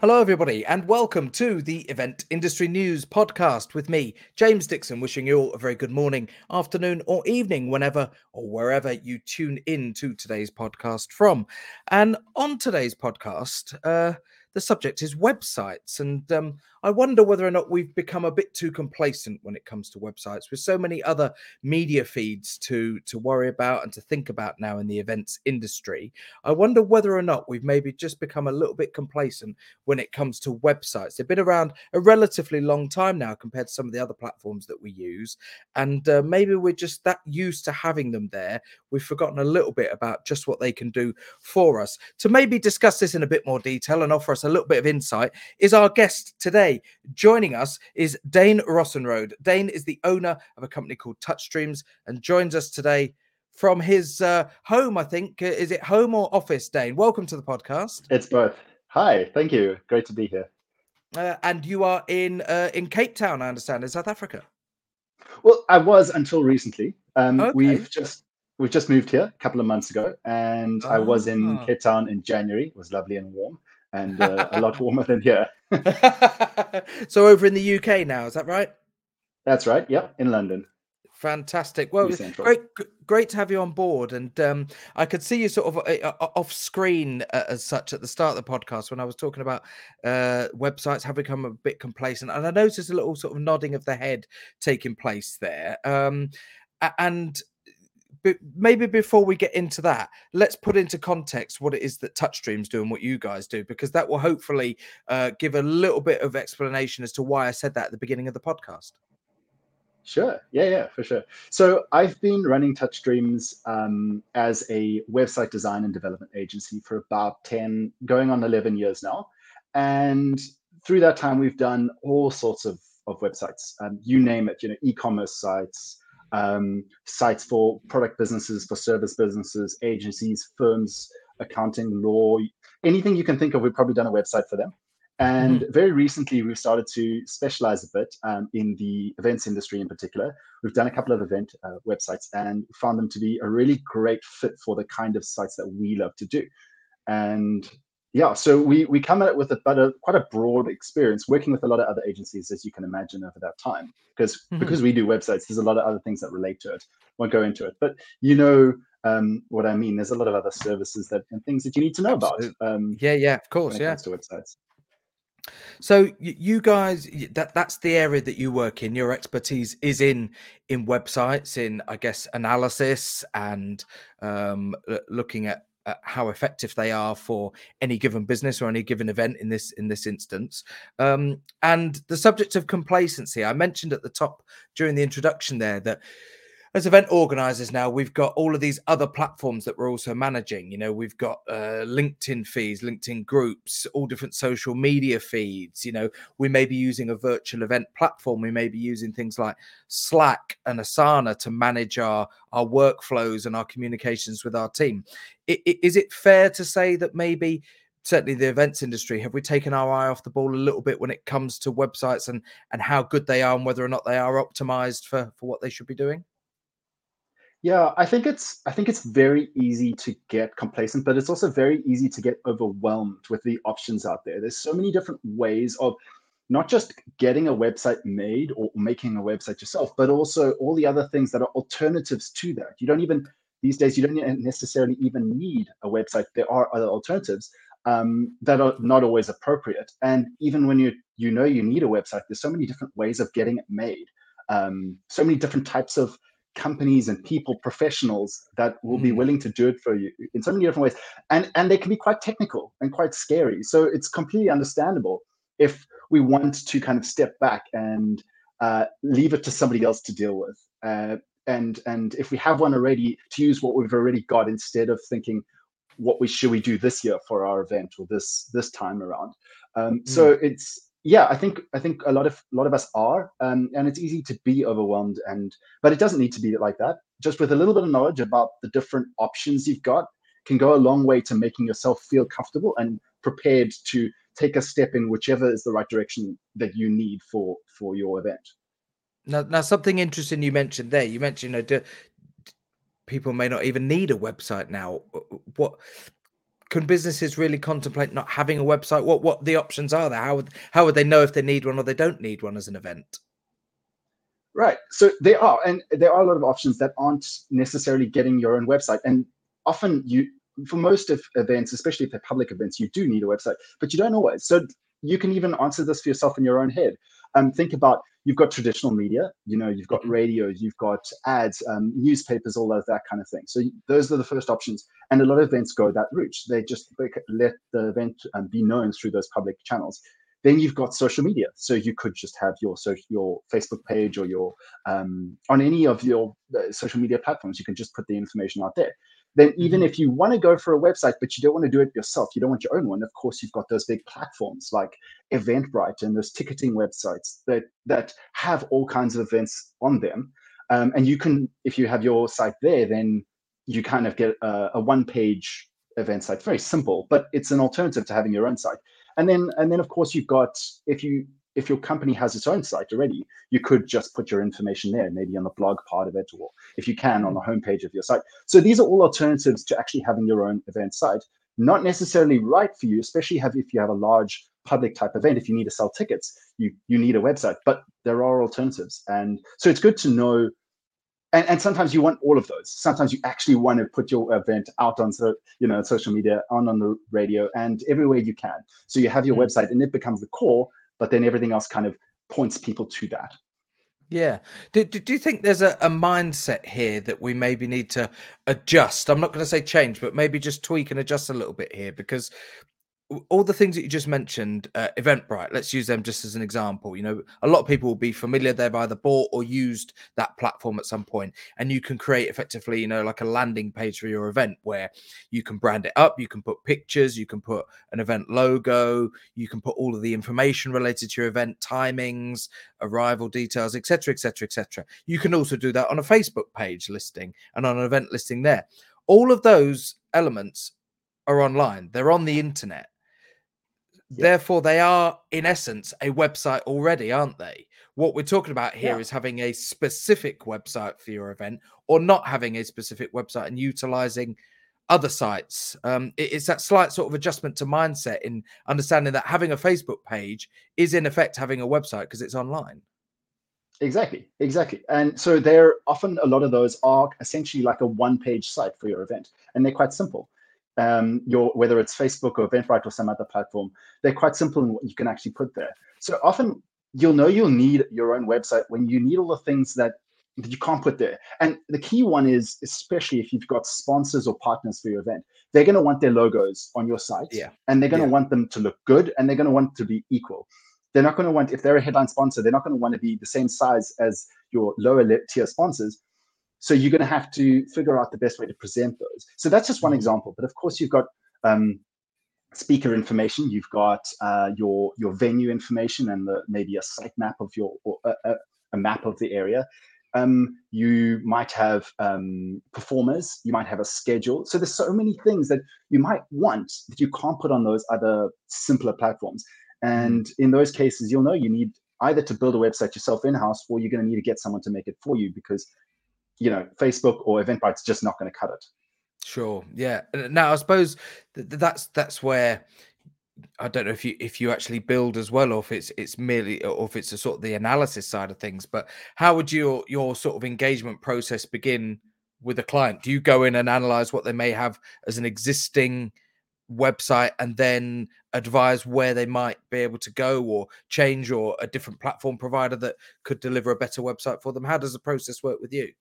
Hello, everybody, and welcome to the Event Industry News podcast with me, James Dickson, wishing you all a very good morning, afternoon, or evening, whenever or wherever you tune in to today's podcast from. And on today's podcast, uh, the subject is websites. And um, I wonder whether or not we've become a bit too complacent when it comes to websites, with so many other media feeds to to worry about and to think about now in the events industry. I wonder whether or not we've maybe just become a little bit complacent when it comes to websites. They've been around a relatively long time now compared to some of the other platforms that we use, and uh, maybe we're just that used to having them there. We've forgotten a little bit about just what they can do for us. To maybe discuss this in a bit more detail and offer us a little bit of insight is our guest today. Joining us is Dane Rossenrode. Dane is the owner of a company called Touchdreams and joins us today from his uh, home, I think. Uh, is it home or office, Dane? Welcome to the podcast. It's both. Hi, thank you. Great to be here. Uh, and you are in uh, in Cape Town, I understand, in South Africa. Well, I was until recently. Um, okay. We've just we've just moved here a couple of months ago, and I was in ah. Cape Town in January. It was lovely and warm and uh, a lot warmer than here. so over in the UK now, is that right? That's right. Yep, in London. Fantastic. Well, great, great to have you on board. And um, I could see you sort of uh, uh off screen uh, as such at the start of the podcast when I was talking about uh, websites have become a bit complacent, and I noticed a little sort of nodding of the head taking place there. Um, and maybe before we get into that, let's put into context what it is that Touchdreams do and what you guys do, because that will hopefully uh, give a little bit of explanation as to why I said that at the beginning of the podcast. Sure. Yeah, yeah, for sure. So I've been running Touchdreams um, as a website design and development agency for about 10, going on 11 years now. And through that time, we've done all sorts of, of websites, um, you name it, you know, e-commerce sites, um, sites for product businesses, for service businesses, agencies, firms, accounting, law, anything you can think of. We've probably done a website for them. And mm-hmm. very recently, we've started to specialize a bit um, in the events industry in particular. We've done a couple of event uh, websites and found them to be a really great fit for the kind of sites that we love to do. And yeah, so we we come at it with a, but a quite a broad experience working with a lot of other agencies, as you can imagine, over that time. Because mm-hmm. because we do websites, there's a lot of other things that relate to it. Won't go into it, but you know um, what I mean. There's a lot of other services that and things that you need to know about. Um, yeah, yeah, of course, yeah. To websites. So you guys, that that's the area that you work in. Your expertise is in in websites, in I guess analysis and um, looking at uh, how effective they are for any given business or any given event in this in this instance. Um, and the subject of complacency i mentioned at the top during the introduction there that as event organizers now we've got all of these other platforms that we're also managing. You know we've got uh, linkedin feeds linkedin groups all different social media feeds. You know we may be using a virtual event platform. We may be using things like slack and asana to manage our our workflows and our communications with our team. Is it fair to say that maybe certainly the events industry have we taken our eye off the ball a little bit when it comes to websites and and how good they are and whether or not they are optimized for for what they should be doing yeah, I think it's I think it's very easy to get complacent, but it's also very easy to get overwhelmed with the options out there. There's so many different ways of not just getting a website made or making a website yourself, but also all the other things that are alternatives to that. You don't even these days you don't necessarily even need a website. There are other alternatives um, that are not always appropriate. And even when you you know you need a website, there's so many different ways of getting it made. Um, so many different types of companies and people, professionals that will be mm. willing to do it for you in so many different ways. And and they can be quite technical and quite scary. So it's completely understandable if we want to kind of step back and uh, leave it to somebody else to deal with. Uh, and and if we have one already, to use what we've already got instead of thinking, what we should we do this year for our event or this this time around. Um, mm. So it's yeah, I think I think a lot of a lot of us are, um, and it's easy to be overwhelmed. And but it doesn't need to be like that. Just with a little bit of knowledge about the different options you've got, can go a long way to making yourself feel comfortable and prepared to take a step in whichever is the right direction that you need for for your event. Now, now something interesting you mentioned there. You mentioned you know, do, people may not even need a website now. What can businesses really contemplate not having a website? What what the options are there? How would how would they know if they need one or they don't need one as an event? Right. So there are, and there are a lot of options that aren't necessarily getting your own website. And often you, for most of events, especially if they're public events, you do need a website, but you don't always. So you can even answer this for yourself in your own head. Um, think about you've got traditional media, you know, you've got mm-hmm. radio, you've got ads, um, newspapers, all of that kind of thing. So those are the first options, and a lot of events go that route. They just let the event um, be known through those public channels. Then you've got social media, so you could just have your so your Facebook page or your um, on any of your uh, social media platforms. You can just put the information out there then even mm-hmm. if you want to go for a website but you don't want to do it yourself you don't want your own one of course you've got those big platforms like eventbrite and those ticketing websites that that have all kinds of events on them. Um, and you can if you have your site there then you kind of get a, a one page event site. Very simple but it's an alternative to having your own site. And then and then of course you've got if you if your company has its own site already, you could just put your information there, maybe on the blog part of it, or if you can on the homepage of your site. So these are all alternatives to actually having your own event site. Not necessarily right for you, especially have, if you have a large public type event. If you need to sell tickets, you you need a website, but there are alternatives, and so it's good to know. And, and sometimes you want all of those. Sometimes you actually want to put your event out on so you know social media, on on the radio, and everywhere you can. So you have your mm-hmm. website, and it becomes the core but then everything else kind of points people to that. Yeah. Do, do, do you think there's a, a mindset here that we maybe need to adjust? I'm not going to say change, but maybe just tweak and adjust a little bit here because all the things that you just mentioned, uh, Eventbrite, let's use them just as an example. You know, a lot of people will be familiar. They've either bought or used that platform at some point, and you can create effectively, you know, like a landing page for your event where you can brand it up, you can put pictures, you can put an event logo, you can put all of the information related to your event, timings, arrival details, etc., etc., etc. You can also do that on a Facebook page listing and on an event listing there. All of those elements are online; they're on the internet yeah. Therefore, they are in essence a website already, aren't they? What we're talking about here yeah. is having a specific website for your event or not having a specific website and utilizing other sites. Um, it's that slight sort of adjustment to mindset in understanding that having a Facebook page is in effect having a website because it's online. Exactly, exactly. And so they're often a lot of those are essentially like a one page site for your event, and they're quite simple um, your whether it's Facebook or Eventbrite or some other platform, they're quite simple in what you can actually put there. So often you'll know you'll need your own website when you need all the things that that you can't put there. And the key one is, especially if you've got sponsors or partners for your event, they're going to want their logos on your site. Yeah. And they're going to yeah. want them to look good and they're going to want to be equal. They're not going to want, if they're a headline sponsor, they're not going to want to be the same size as your lower tier sponsors. So you're going to have to figure out the best way to present those. So that's just one mm-hmm. example. But of course, you've got um, speaker information. You've got uh, your your venue information and the, maybe a site map of your or a, a, map of the area. Um, you might have um, performers. You might have a schedule. So there's so many things that you might want that you can't put on those other simpler platforms. Mm-hmm. And in those cases, you'll know you need either to build a website yourself in house, or you're going to need to get someone to make it for you because you know, Facebook or Eventbrite's just not going to cut it. Sure. Yeah. Now, I suppose that's that's where I don't know if you if you actually build as well, or if it's it's merely, or if it's a sort of the analysis side of things. But how would your your sort of engagement process begin with a client? Do you go in and analyze what they may have as an existing website, and then advise where they might be able to go, or change, or a different platform provider that could deliver a better website for them? How does the process work with you?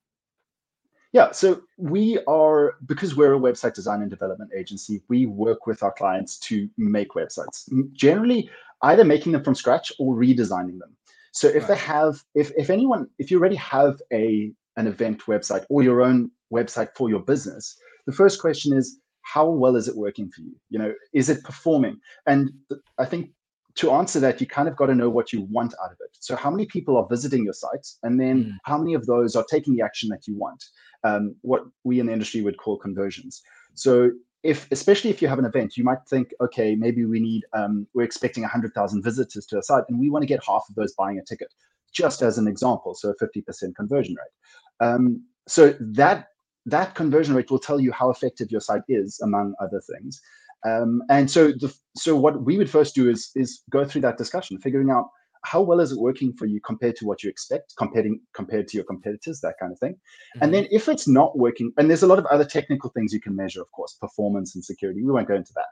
Yeah, so we are because we're a website design and development agency. We work with our clients to make websites, generally either making them from scratch or redesigning them. So if right. they have, if if anyone, if you already have a an event website or your own website for your business, the first question is how well is it working for you? You know, is it performing? And I think to answer that, you kind of got to know what you want out of it. So, how many people are visiting your site, and then mm. how many of those are taking the action that you want? Um, what we in the industry would call conversions. So, if especially if you have an event, you might think, okay, maybe we need um, we're expecting 100,000 visitors to a site, and we want to get half of those buying a ticket, just as an example. So, a 50% conversion rate. Um, so that that conversion rate will tell you how effective your site is, among other things. Um, and so, the, so what we would first do is is go through that discussion, figuring out how well is it working for you compared to what you expect, comparing compared to your competitors, that kind of thing. Mm-hmm. And then if it's not working, and there's a lot of other technical things you can measure, of course, performance and security. We won't go into that.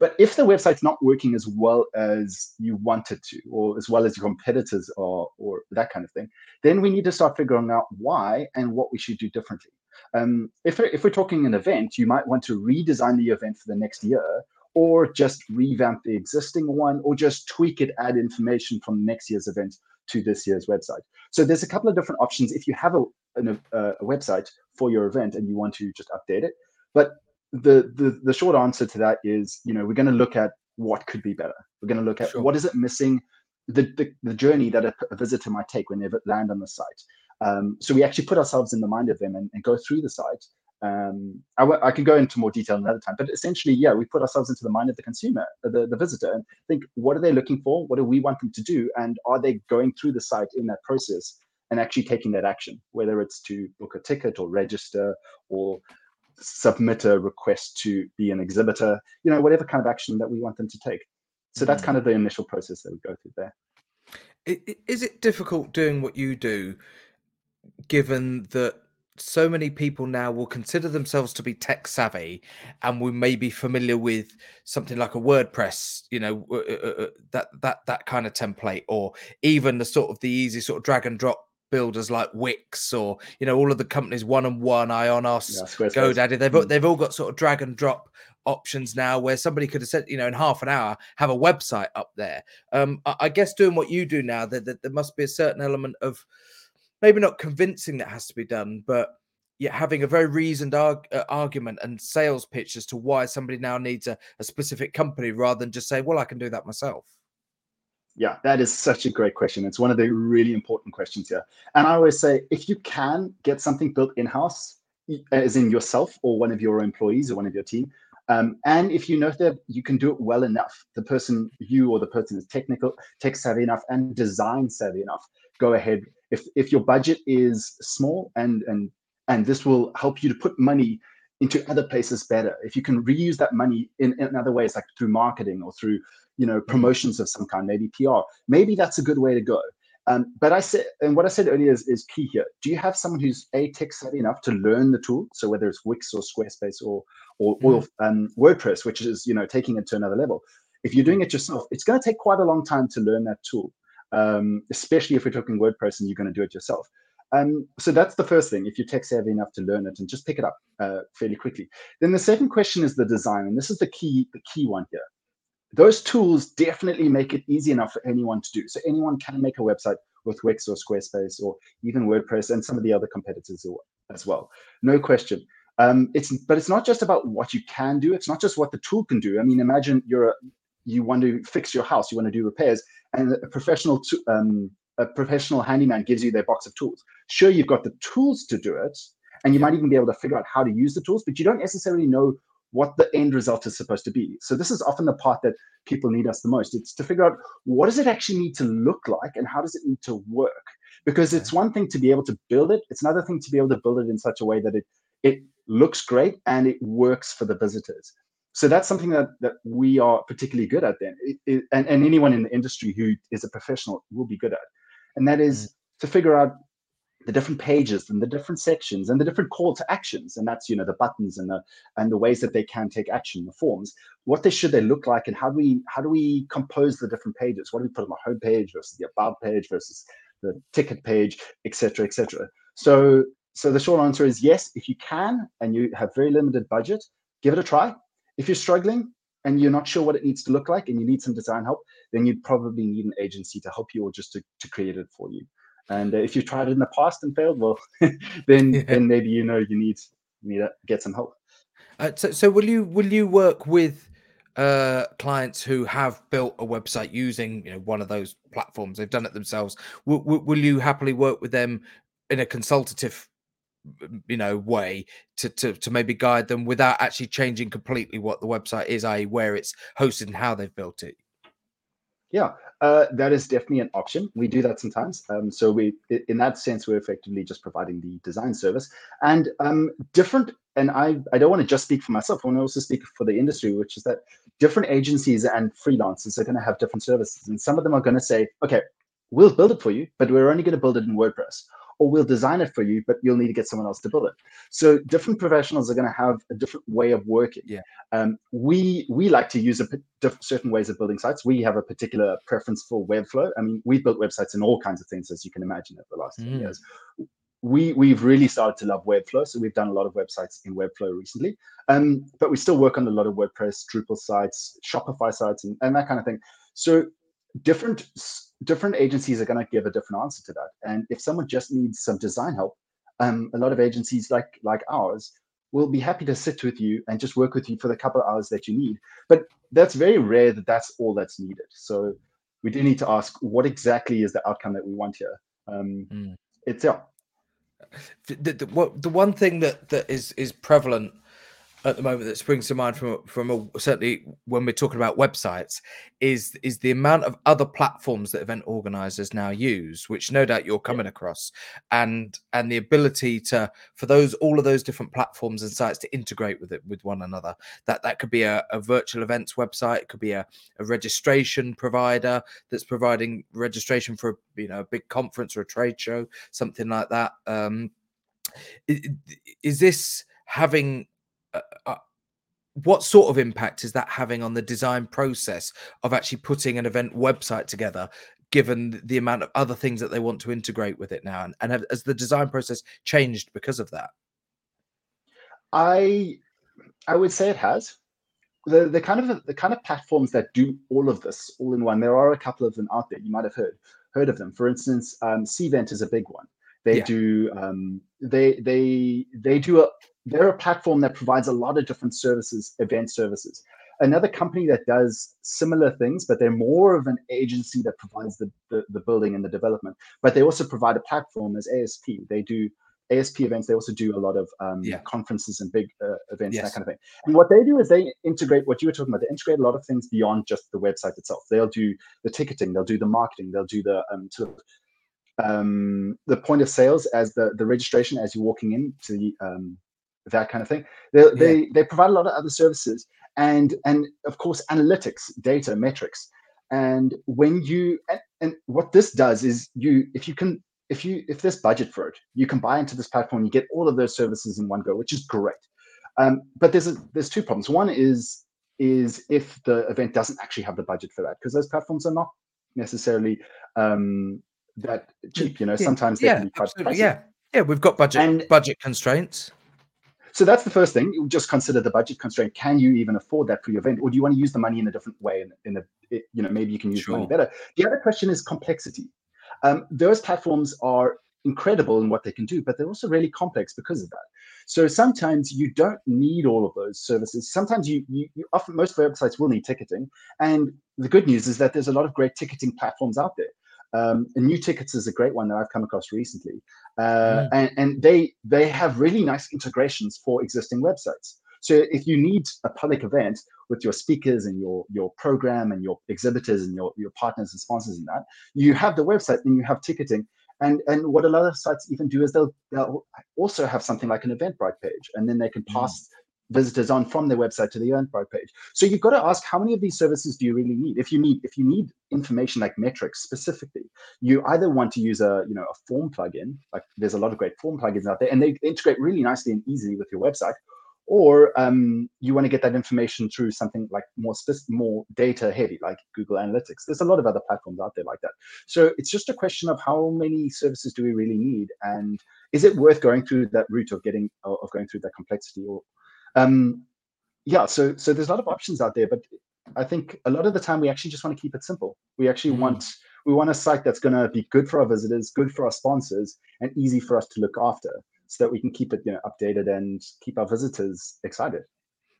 But if the website's not working as well as you want it to, or as well as your competitors are, or that kind of thing, then we need to start figuring out why and what we should do differently. Um, if, we're, if we're talking an event, you might want to redesign the event for the next year, or just revamp the existing one, or just tweak it, add information from next year's event to this year's website. So there's a couple of different options if you have a, a, a website for your event and you want to just update it. But the, the the short answer to that is, you know, we're going to look at what could be better. We're going to look at sure. what is it missing, the, the, the journey that a, a, visitor might take when they land on the site. Um, so we actually put ourselves in the mind of them and, and go through the site. Um, I, w- I can go into more detail another time, but essentially, yeah, we put ourselves into the mind of the consumer, uh, the, the visitor, and think what are they looking for? What do we want them to do? And are they going through the site in that process and actually taking that action, whether it's to book a ticket or register or submit a request to be an exhibitor, you know, whatever kind of action that we want them to take. So that's mm. kind of the initial process that we go through there. Is it difficult doing what you do, given that so many people now will consider themselves to be tech savvy and we may be familiar with something like a WordPress, you know, uh, uh, uh, that that that kind of template, or even the sort of the easy sort of drag and drop builders like Wix or you know all of the companies one and one Ionos, yeah, GoDaddy. They've mm. they've all got sort of drag and drop options now where somebody could have said you know in half an hour have a website up there. Um, I, I guess doing what you do now, that there, there must be a certain element of maybe not convincing that has to be done, but yeah, having a very reasoned arg- uh, argument and sales pitch as to why somebody now needs a, a specific company rather than just say, well, I can do that myself. Yeah, that is such a great question. It's one of the really important questions here. And I always say if you can get something built in house, as in yourself or one of your employees or one of your team, um, and if you know that you can do it well enough, the person, you or the person is technical, tech savvy enough and design savvy enough, go ahead. If, if your budget is small and, and, and this will help you to put money into other places better, if you can reuse that money in, in other ways, like through marketing or through you know, mm-hmm. promotions of some kind, maybe PR. Maybe that's a good way to go. Um, but I said, and what I said earlier is, is key here. Do you have someone who's a tech savvy enough to learn the tool? So whether it's Wix or Squarespace or or, mm. or um, WordPress, which is you know taking it to another level. If you're doing it yourself, it's going to take quite a long time to learn that tool, um, especially if we're talking WordPress and you're going to do it yourself. Um, so that's the first thing. If you're tech savvy enough to learn it and just pick it up uh, fairly quickly. Then the second question is the design, and this is the key the key one here those tools definitely make it easy enough for anyone to do. So anyone can make a website with Wix or Squarespace or even WordPress and some of the other competitors as well. No question. Um, it's but it's not just about what you can do. It's not just what the tool can do. I mean, imagine you're a, you want to fix your house, you want to do repairs, and a professional to, um, a professional handyman gives you their box of tools. Sure, you've got the tools to do it, and you might even be able to figure out how to use the tools, but you don't necessarily know what the end result is supposed to be. So this is often the part that people need us the most. It's to figure out what does it actually need to look like and how does it need to work? Because it's one thing to be able to build it, it's another thing to be able to build it in such a way that it it looks great and it works for the visitors. So that's something that that we are particularly good at then. It, it, and, and anyone in the industry who is a professional will be good at. And that is mm. to figure out the different pages and the different sections and the different call to actions and that's you know the buttons and the and the ways that they can take action the forms what they should they look like and how do we how do we compose the different pages what do we put on the home page versus the about page versus the ticket page etc etc so so the short answer is yes if you can and you have very limited budget give it a try if you're struggling and you're not sure what it needs to look like and you need some design help then you probably need an agency to help you or just to, to create it for you and uh, if you've tried it in the past and failed, well, then yeah. then maybe you know you need you need to get some help. Uh, so, so will you will you work with uh, clients who have built a website using you know one of those platforms? They've done it themselves. W- w- will you happily work with them in a consultative you know way to, to to maybe guide them without actually changing completely what the website is i.e where it's hosted and how they've built it yeah, uh, that is definitely an option. We do that sometimes. Um, so we, in that sense, we're effectively just providing the design service. And um, different and I, I don't want to just speak for myself. I want to also speak for the industry, which is that different agencies and freelancers are going to have different services. And some of them are going to say, okay, we'll build it for you, but we're only going to build it in WordPress. Or we'll design it for you, but you'll need to get someone else to build it. So different professionals are going to have a different way of working. Yeah. Um, we we like to use a certain ways of building sites. We have a particular preference for Webflow. I mean, we've built websites in all kinds of things, as you can imagine, over the last mm. years we we've really started to love Webflow, so we've done a lot of websites in Webflow recently. Um, but we still work on a lot of WordPress, Drupal sites, Shopify sites, and, and that kind of thing. So different different agencies are going to give a different answer to that. And if someone just needs some design help, um, a lot of agencies like like ours will be happy to sit with you and just work with you for the couple of hours that you need. But that's very rare that that's all that's needed. So we do need to ask what exactly is the outcome that we want here. Um, mm. It's yeah the, the, what, the one thing that that is is prevalent at the moment that springs to mind from from a, certainly when we're talking about websites is is the amount of other platforms that event organizers now use which no doubt you're coming across and and the ability to for those all of those different platforms and sites to integrate with it with one another. That that could be a, a virtual events website it could be a, a registration provider that's providing registration for you know a big conference or a trade show something like that. Um is, is this having uh, uh, what sort of impact is that having on the design process of actually putting an event website together given the amount of other things that they want to integrate with it now? And, and have, has the design process changed because of that? I i would say it has. The, the kind of the kind of platforms that do all of this all in one there are a couple of them out there you might have heard heard of them. For instance um, cvent is a big one they yeah. do um, they they they do a they're a platform that provides a lot of different services, event services. Another company that does similar things, but they're more of an agency that provides the, the, the building and the development. But they also provide a platform as ASP. They do ASP events. They also do a lot of um, yeah. conferences and big uh, events, yes. that kind of thing. And what they do is they integrate what you were talking about. They integrate a lot of things beyond just the website itself. They'll do the ticketing. They'll do the marketing. They'll do the um, sort of um, the point of sales as the the registration as you're walking into the um, that kind of thing. They, yeah. they they provide a lot of other services and and of course analytics, data, metrics. And when you and, and what this does is you if you can if you if there's budget for it, you can buy into this platform. You get all of those services in one go, which is great. Um, but there's a, there's two problems. One is is if the event doesn't actually have the budget for that, because those platforms are not necessarily um, that cheap. You know, yeah, sometimes they yeah, can be. Yeah, yeah, we've got budget and, budget constraints. So that's the first thing. You just consider the budget constraint. Can you even afford that for your event, or do you want to use the money in a different way? In, in a, it, you know, maybe you can use sure. money better. The other question is complexity. Um, those platforms are incredible in what they can do, but they're also really complex because of that. So sometimes you don't need all of those services. Sometimes you, you, you often most websites will need ticketing, and the good news is that there's a lot of great ticketing platforms out there. Um, New Tickets is a great one that I've come across recently, uh, mm. and, and they they have really nice integrations for existing websites. So if you need a public event with your speakers and your your program and your exhibitors and your your partners and sponsors and that, you have the website and you have ticketing. And and what a lot of sites even do is they'll they'll also have something like an Eventbrite page, and then they can mm. pass mm visitors on from their website to the earn Eventbrite page. So you've got to ask how many of these services do you really need? If you need if you need information like metrics specifically, you either want to use a you know a form plugin, like there's a lot of great form plugins out there, and they integrate really nicely and easily with your website, or um, you want to get that information through something like more specific, more data heavy, like Google Analytics. There's a lot of other platforms out there like that. So it's just a question of how many services do we really need, and is it worth going through that route of getting of going through that complexity, or um, yeah, so so there's a lot of options out there, but I think a lot of the time we actually just want to keep it simple. We actually mm. want we want a site that's going to be good for our visitors, good for our sponsors, and easy for us to look after, so that we can keep it you know updated and keep our visitors excited.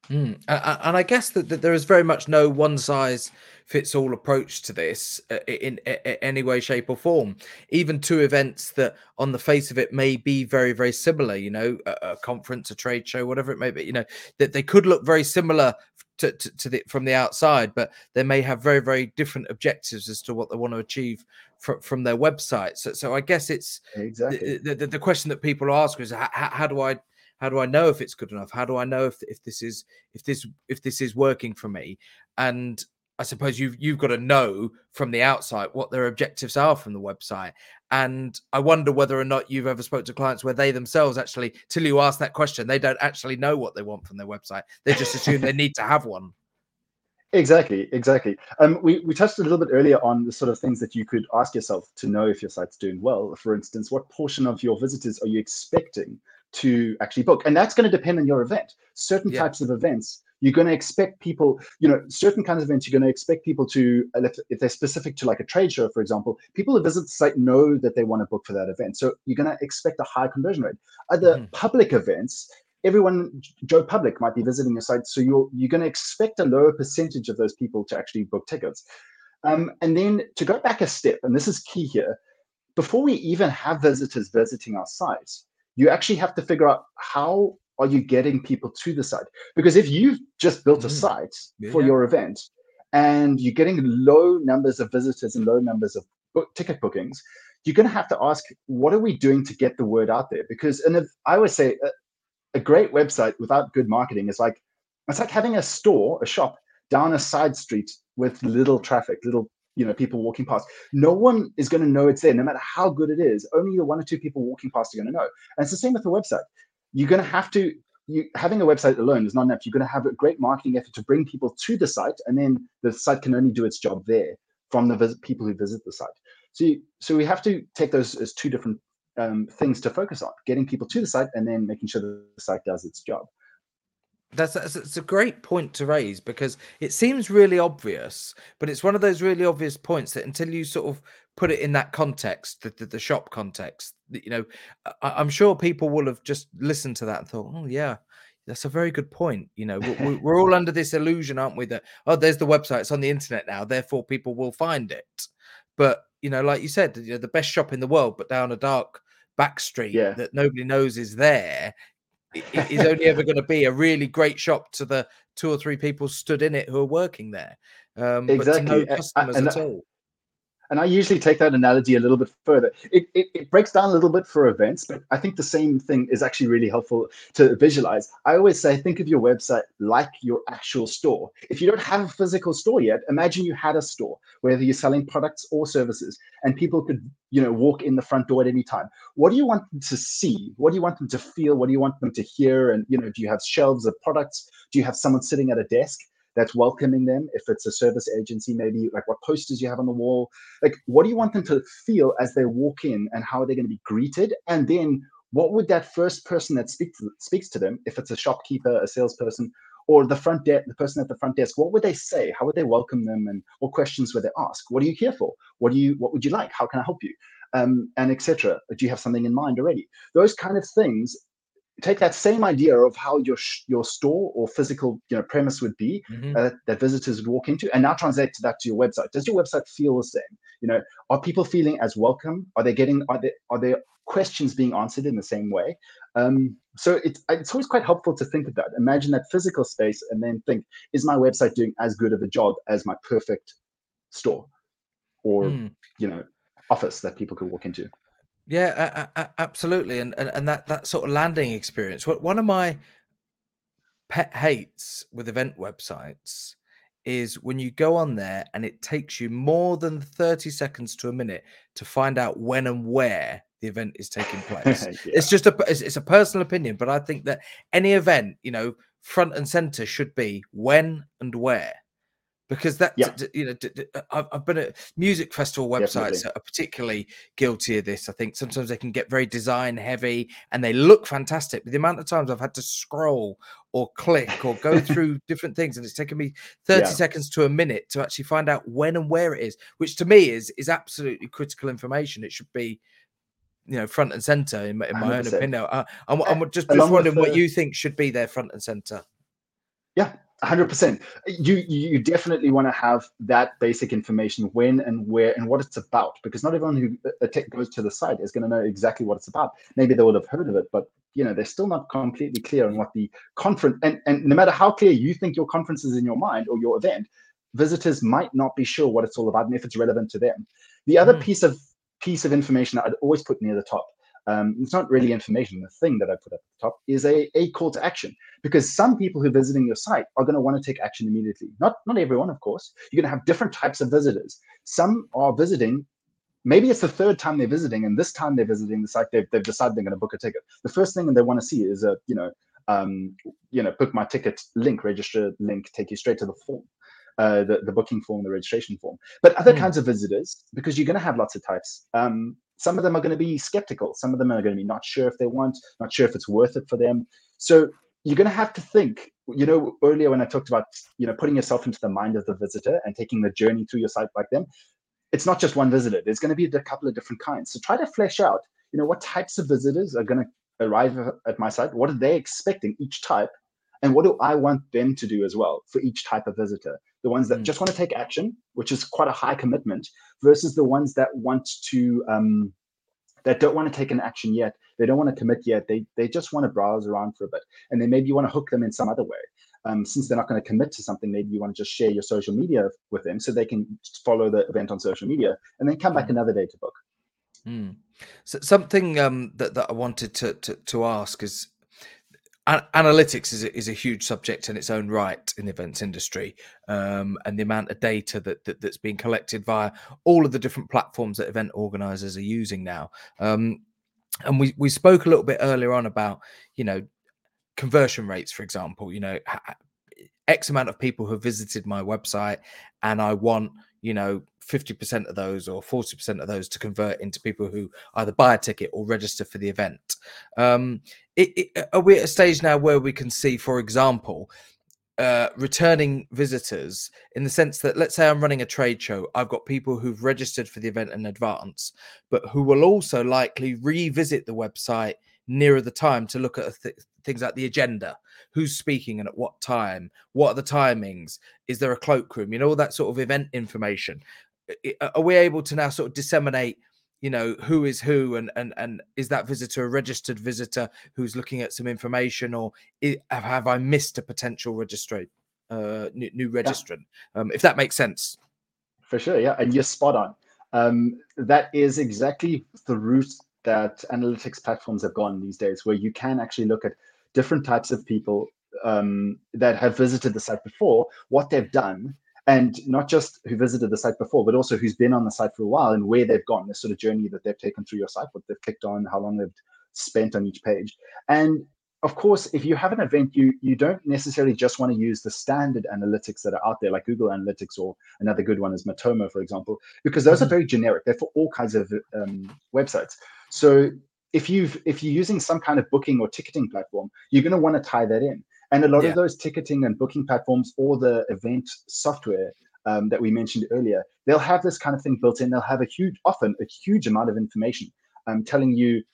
Mm. And I guess that, that, there is very much no one size fits all approach to this uh, in, in, in, any way, shape, or form. Even two events that, on the face of it, may be very, very similar. You know, a, a conference, a trade show, whatever it may be. You know, that they could look very similar to, to, to, the from the outside, but they may have very, very different objectives as to what they want to achieve from, from their website. So, so I guess it's exactly the, the, the question that people ask is how, how do I how do i know if it's good enough how do i know if, if this is if this if this is working for me and I suppose you've you've got to know from the outside what their objectives are from the website. And I wonder whether or not you've ever spoke to clients where they themselves actually, till you ask that question, they don't actually know what they want from their website. They just assume they need to have one. Exactly, exactly. Um, we, we touched a little bit earlier on the sort of things that you could ask yourself to know if your site's doing well. For instance, what portion of your visitors are you expecting to actually book? And that's going to depend on your event. Certain yeah. types of events you're going to expect people, you know, certain kinds of events, you're going to expect people to, if they're specific to like a trade show, for example, people who visit the site know that they want to book for that event. So you're going to expect a high conversion rate. Other mm-hmm. public events, everyone, Joe Public might be visiting your site. So you're, you're going to expect a lower percentage of those people to actually book tickets. Um, and then to go back a step, and this is key here, before we even have visitors visiting our sites, you actually have to figure out how are you getting people to the site? Because if you've just built a mm. site yeah. for your event and you're getting low numbers of visitors and low numbers of book, ticket bookings, you're going to have to ask, what are we doing to get the word out there? Because, and if, I always say, a, a great website without good marketing is like it's like having a store, a shop down a side street with little traffic, little you know people walking past no one is going to know it's there no matter how good it is only the one or two people walking past are going to know and it's the same with the website you're going to have to you, having a website alone is not enough. You're going to have a great marketing effort to bring people to the site, and then the site can only do its job there from the people who visit the site. So, you, so we have to take those as two different um, things to focus on: getting people to the site, and then making sure the site does its job. That's, that's, that's a great point to raise because it seems really obvious, but it's one of those really obvious points that until you sort of put it in that context, the, the, the shop context, you know, I, am sure people will have just listened to that and thought, oh, yeah, that's a very good point. You know, we're, we're all under this illusion, aren't we? That, oh, there's the website, it's on the internet now, therefore people will find it. But, you know, like you said, you know, the best shop in the world, but down a dark back street yeah. that nobody knows is there is only ever going to be a really great shop to the two or three people stood in it who are working there. Um, exactly. But to no customers and, at all. And I usually take that analogy a little bit further. It, it, it, breaks down a little bit for events, but I think the same thing is actually really helpful to visualize. I always say, think of your website like your actual store. If you don't have a physical store yet, imagine you had a store, whether you're selling products or services, and people could, you know, walk in the front door at any time. What do you want them to see? What do you want them to feel? What do you want them to hear? And, you know, do you have shelves of products? Do you have someone sitting at a desk? That's welcoming them if it's a service agency maybe like what posters you have on the wall. Like what do you want them to feel as they walk in and how are they going to be greeted? And then what would that first person that speaks speaks to them if it's a shopkeeper a salesperson or the front desk the person at the front desk what would they say? How would they welcome them and what questions would they ask? What are you here for? What do you what would you like? How can i help you? Um, and etc do you have something in mind already? Those kind of things take that same idea of how your your store or physical you know premise would be mm-hmm. uh, that visitors would walk into and now translate that to your website. Does your website feel the same? You know are people feeling as welcome? Are they getting are they are their questions being answered in the same way? Um, so it's it's always quite helpful to think of that. Imagine that physical space and then think is my website doing as good of a job as my perfect store or mm. you know office that people could walk into yeah, a- a- absolutely, and, and and that that sort of landing experience. What one of my pet hates with event websites is when you go on there and it takes you more than 30 seconds to a minute to find out when and where the event is taking place. yeah. It's just a it's, it's a personal opinion, but I think that any event, you know, front and center should be when and where because that yeah. you know uh, I've been at music festival websites Definitely. are particularly guilty of this. I think sometimes they can get very design heavy and they look fantastic. But the amount of times I've had to scroll or click or go through different things, and it's taken me thirty yeah. seconds to a minute to actually find out when and where it is, which to me is is absolutely critical information. It should be you know front and center in, in my 100%. own opinion. I, am just, just wondering what you think should be there front and center. Yeah, hundred percent. You you definitely want to have that basic information when and where and what it's about because not everyone who uh, goes to the site is going to know exactly what it's about. Maybe they would have heard of it, but you know they're still not completely clear on what the conference and and no matter how clear you think your conference is in your mind or your event, visitors might not be sure what it's all about and if it's relevant to them. The other mm. piece of piece of information that I'd always put near the top um, it's not really information. The thing that I put up at the top is a, a call to action because some people who are visiting your site are going to want to take action immediately. Not not everyone, of course. You're going to have different types of visitors. Some are visiting. Maybe it's the third time they're visiting, and this time they're visiting the site. They've, they've decided they're going to book a ticket. The first thing they want to see is a you know um, you know book my ticket link, register link, take you straight to the form. Uh, the, the booking form, the registration form. But other mm. kinds of visitors, because you're going to have lots of types, um, some of them are going to be skeptical. Some of them are going to be not sure if they want, not sure if it's worth it for them. So you're going to have to think. You know, earlier when I talked about you know putting yourself into the mind of the visitor and taking the journey through your site like them, it's not just one visitor. There's going to be a couple of different kinds. So try to flesh out. You know, what types of visitors are going to arrive at my site? What are they expecting each type? And what do I want them to do as well for each type of visitor? The ones that mm. just want to take action, which is quite a high commitment, versus the ones that want to um, that don't want to take an action yet. They don't want to commit yet. They they just want to browse around for a bit, and then maybe you want to hook them in some other way. Um, since they're not going to commit to something, maybe you want to just share your social media with them so they can follow the event on social media and then come back mm. another day to book. Mm. So something um, that that I wanted to to, to ask is analytics is a, is a huge subject in its own right in the events industry. Um, and the amount of data that, that that's being collected via all of the different platforms that event organizers are using now. Um, and we we spoke a little bit earlier on about you know conversion rates for example you know x amount of people have visited my website and i want you know 50% of those or 40% of those to convert into people who either buy a ticket or register for the event. Um, it, it, are we at a stage now where we can see, for example, uh, returning visitors in the sense that let's say I'm running a trade show, I've got people who've registered for the event in advance, but who will also likely revisit the website nearer the time to look at th- things like the agenda who's speaking and at what time what are the timings is there a cloakroom you know all that sort of event information. Are we able to now sort of disseminate you know who is who and and and is that visitor a registered visitor who's looking at some information or have i missed a potential registry uh new, new registrant yeah. um if that makes sense? For sure yeah and you're spot on. Um that is exactly the route that analytics platforms have gone these days where you can actually look at different types of people um, that have visited the site before what they've done and not just who visited the site before, but also who's been on the site for a while and where they've gone, the sort of journey that they've taken through your site, what they've clicked on, how long they've spent on each page. And of course, if you have an event, you you don't necessarily just want to use the standard analytics that are out there, like Google Analytics or another good one is Matomo, for example, because those mm-hmm. are very generic. They're for all kinds of um, websites. So if you've if you're using some kind of booking or ticketing platform, you're going to want to tie that in. And a lot yeah. of those ticketing and booking platforms or the event software um, that we mentioned earlier, they'll have this kind of thing built in. They'll have a huge, often a huge amount of information um, telling you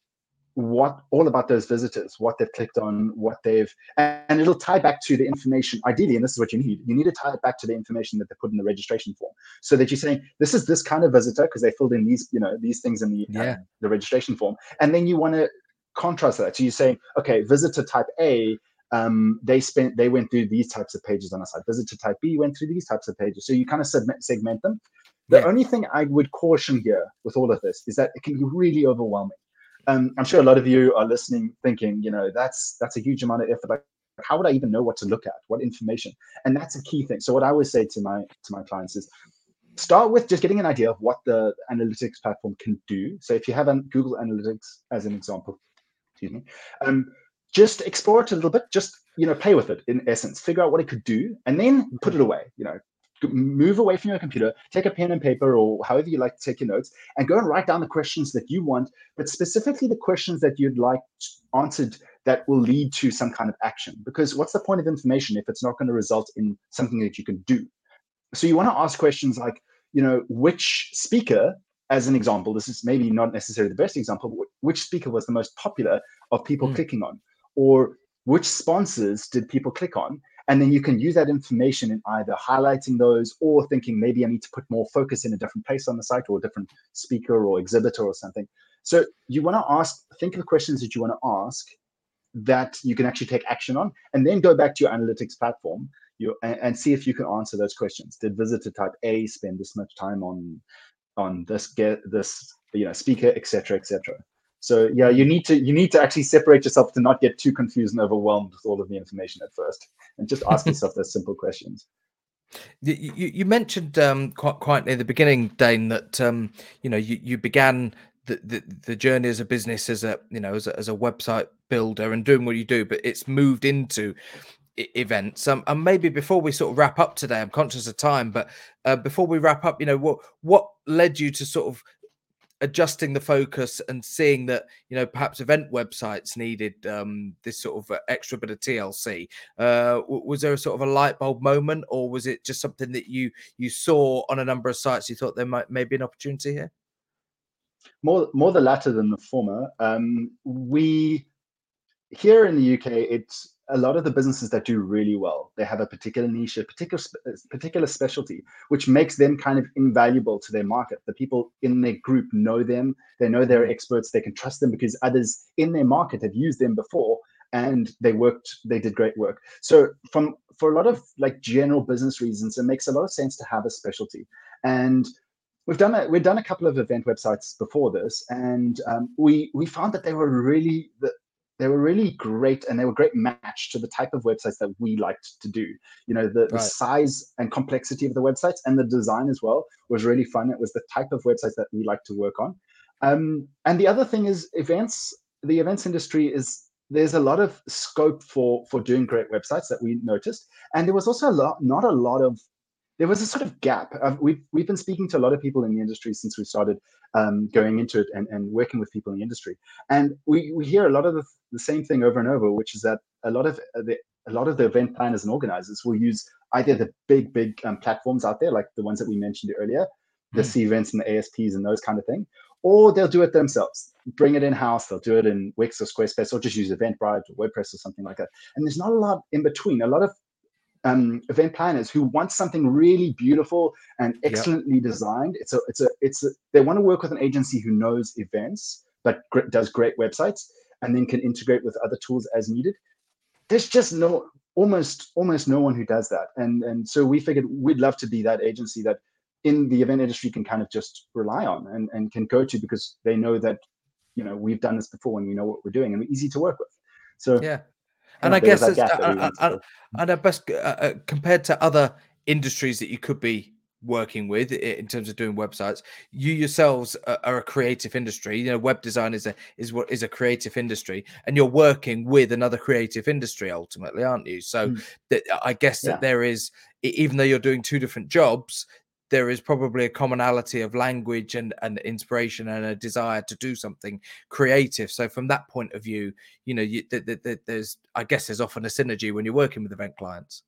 what all about those visitors, what they've clicked on, what they've, and it'll tie back to the information. Ideally, and this is what you need, you need to tie it back to the information that they put in the registration form, so that you're saying this is this kind of visitor because they filled in these, you know, these things in the yeah. um, the registration form, and then you want to contrast that. So you're saying, okay, visitor type A um, they spent they went through these types of pages on a site. Visitor type B went through these types of pages. So you kind of segment, segment them. The yeah. only thing I would caution here with all of this is that it can be really overwhelming. Um, I'm sure a lot of you are listening, thinking, you know, that's that's a huge amount of effort. Like, how would I even know what to look at? What information? And that's a key thing. So what I always say to my to my clients is, start with just getting an idea of what the analytics platform can do. So if you have an Google Analytics as an example, excuse me, um, just explore it a little bit just you know play with it in essence figure out what it could do and then put it away you know move away from your computer take a pen and paper or however you like to take your notes and go and write down the questions that you want but specifically the questions that you'd like answered that will lead to some kind of action. Because what's the point of information if it's not going to result in something that you can do? So you want to ask questions like you know which speaker as an example this is maybe not necessarily the best example but which speaker was the most popular of people mm. clicking on? Or which sponsors did people click on and then you can use that information in either highlighting those or thinking maybe i need to put more focus in a different place on the site or a different speaker or exhibitor or something. So you want to ask think of the questions that you want to ask that you can actually take action on and then go back to your analytics platform you, and, and see if you can answer those questions. Did visitor type a spend this much time on on this get this you know speaker etc etc So yeah, you need to you need to actually separate yourself to not get too confused and overwhelmed with all of the information at first, and just ask yourself those simple questions. You, you, mentioned um, quite quite near the beginning, Dane, that um, you know you, you began the, the, the journey as a business as a you know as a, as a website builder and doing what you do, but it's moved into events. Um, and maybe before we sort of wrap up today, I'm conscious of time, but uh, before we wrap up, you know what what led you to sort of adjusting the focus and seeing that you know perhaps event websites needed um, this sort of uh, extra bit of TLC. Uh, was there a sort of a light bulb moment, or was it just something that you you saw on a number of sites? You thought there might maybe an opportunity here. More more the latter than the former. Um, we here in the UK, it's a lot of the businesses that do really well they have a particular niche a particular particular specialty which makes them kind of invaluable to their market. The people in their group know them they know they're mm-hmm. experts they can trust them because others in their market have used them before and they worked they did great work. So from for a lot of like general business reasons it makes a lot of sense to have a specialty. And we've done a, we've done a couple of event websites before this and um, we we found that they were really the, they were really great and they were a great match to the type of websites that we liked to do. You know the, right. the, size and complexity of the websites and the design as well was really fun. It was the type of websites that we like to work on. Um, and the other thing is events the events industry is there's a lot of scope for for doing great websites that we noticed. And there was also a lot not a lot of there was a sort of gap. Uh, we've we've been speaking to a lot of people in the industry since we started um, going into it and, and working with people in the industry, and we, we hear a lot of the, the same thing over and over, which is that a lot of uh, the a lot of the event planners and organizers will use either the big big um, platforms out there, like the ones that we mentioned earlier, the mm. Cvents and the ASPs and those kind of thing, or they'll do it themselves, bring it in house. They'll do it in Wix or Squarespace, or just use Eventbrite or WordPress or something like that. And there's not a lot in between. A lot of um, event planners who want something really beautiful and excellently yep. designed. It's a, it's a, it's a, they want to work with an agency who knows events but gr- does great websites and then can integrate with other tools as needed. There's just no, almost, almost no one who does that. And and so we figured we'd love to be that agency that in the event industry can kind of just rely on and, and can go to because they know that you know we've done this before and we know what we're doing and we're easy to work with. So yeah, and I guess, uh, uh, uh, and I best uh, compared to other industries that you could be working with in terms of doing websites you yourselves are a creative industry you know web design is a is what is a creative industry and you're working with another creative industry ultimately aren't you so mm. that i guess yeah. that there is even though you're doing two different jobs there is probably a commonality of language and, and inspiration and a desire to do something creative. So from that point of view, you know, you, th- th- th- there's I guess there's often a synergy when you're working with event clients.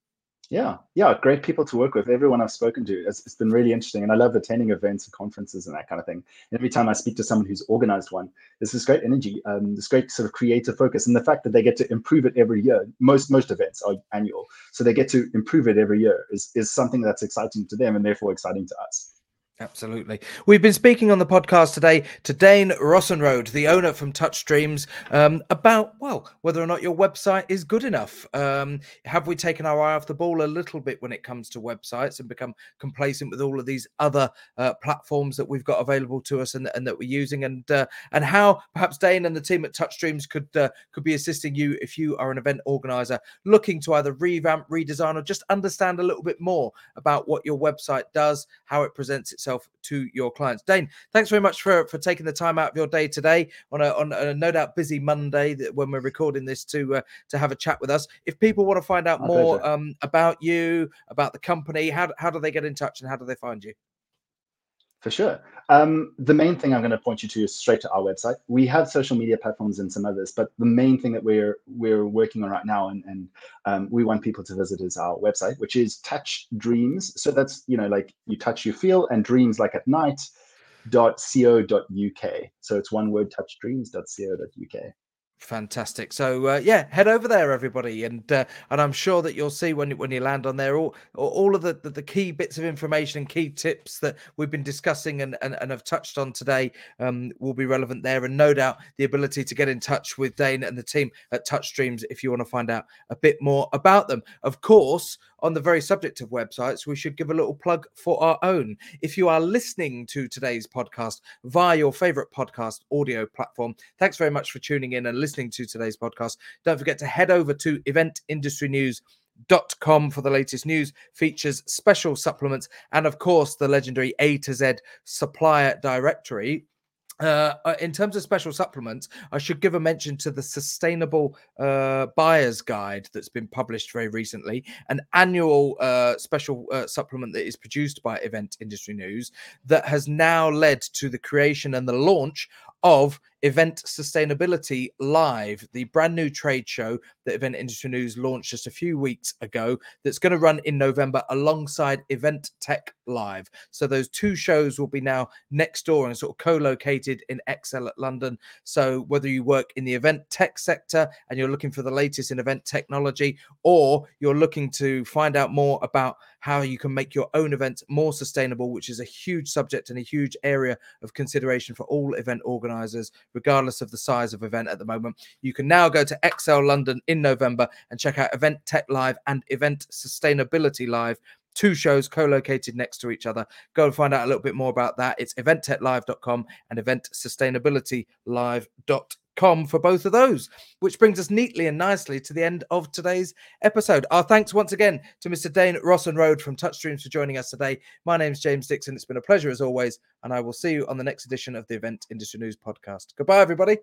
Yeah, yeah, great people to work with. Everyone I've spoken to, it's, it's been really interesting, and I love attending events and conferences and that kind of thing. And every time I speak to someone who's organized one, there's this great energy, um, this great sort of creative focus, and the fact that they get to improve it every year. Most most events are annual, so they get to improve it every year is is something that's exciting to them and therefore exciting to us. Absolutely. We've been speaking on the podcast today to Dane Rossenrode, the owner from Touchdreams, um, about, well, whether or not your website is good enough. Um, have we taken our eye off the ball a little bit when it comes to websites and become complacent with all of these other uh, platforms that we've got available to us and, and that we're using? And uh, and how perhaps Dane and the team at Touchdreams could uh, could be assisting you if you are an event organizer looking to either revamp, redesign, or just understand a little bit more about what your website does, how it presents itself yourself to your clients. Dane, thanks very much for for taking the time out of your day today on a on a no doubt busy Monday that when we're recording this to uh, to have a chat with us. If people want to find out My more um, about you, about the company, how how do they get in touch and how do they find you? For sure. Um, the main thing I'm going to point you to is straight to our website. We have social media platforms and some others, but the main thing that we're we're working on right now and, and um, we want people to visit is our website, which is Touch Dreams. So that's you know like you touch, you feel, and dreams like at night. dot co.uk. So it's one word, touchdreams.co.uk. Fantastic. So uh, yeah, head over there, everybody, and uh, and I'm sure that you'll see when when you land on there all all of the, the, the key bits of information and key tips that we've been discussing and and, and have touched on today um, will be relevant there, and no doubt the ability to get in touch with Dane and the team at Touchdreams if you want to find out a bit more about them. Of course, on the very subject of websites, we should give a little plug for our own. If you are listening to today's podcast via your favorite podcast audio platform, thanks very much for tuning in and listening to today's podcast. Don't forget to head over to Event Industry News com for the latest news, features, special supplements, and of course, the legendary A to Z supplier directory. Uh, uh, in terms of special supplements, I should give a mention to the Sustainable uh, Buyer's Guide that's been published very recently, an annual uh, special uh, supplement that is produced by Event Industry News that has now led to the creation and the launch of Event Sustainability Live, the brand new trade show that Event Industry News launched just a few weeks ago, that's going to run in November alongside Event Tech Live. So those two shows will be now next door and sort of co-located in ExCeL at London. So whether you work in the event tech sector and you're looking for the latest in event technology, or you're looking to find out more about how you can make your own events more sustainable, which is a huge subject and a huge area of consideration for all event organizers, regardless of the size of event at the moment. You can now go to ExCeL London in November and check out Event Tech Live and Event Sustainability Live two shows co-located next to each other. Go and find out a little bit more about that. It's eventtechlive.com and eventsustainabilitylive.com com for both of those, which brings us neatly and nicely to the end of today's episode. Our thanks once again to Mr. Dane Rossenrode from Touchdreams for joining us today. My name's James Dickson. It's been a pleasure as always, and I will see you on the next edition of the Event Industry News podcast. Goodbye, everybody.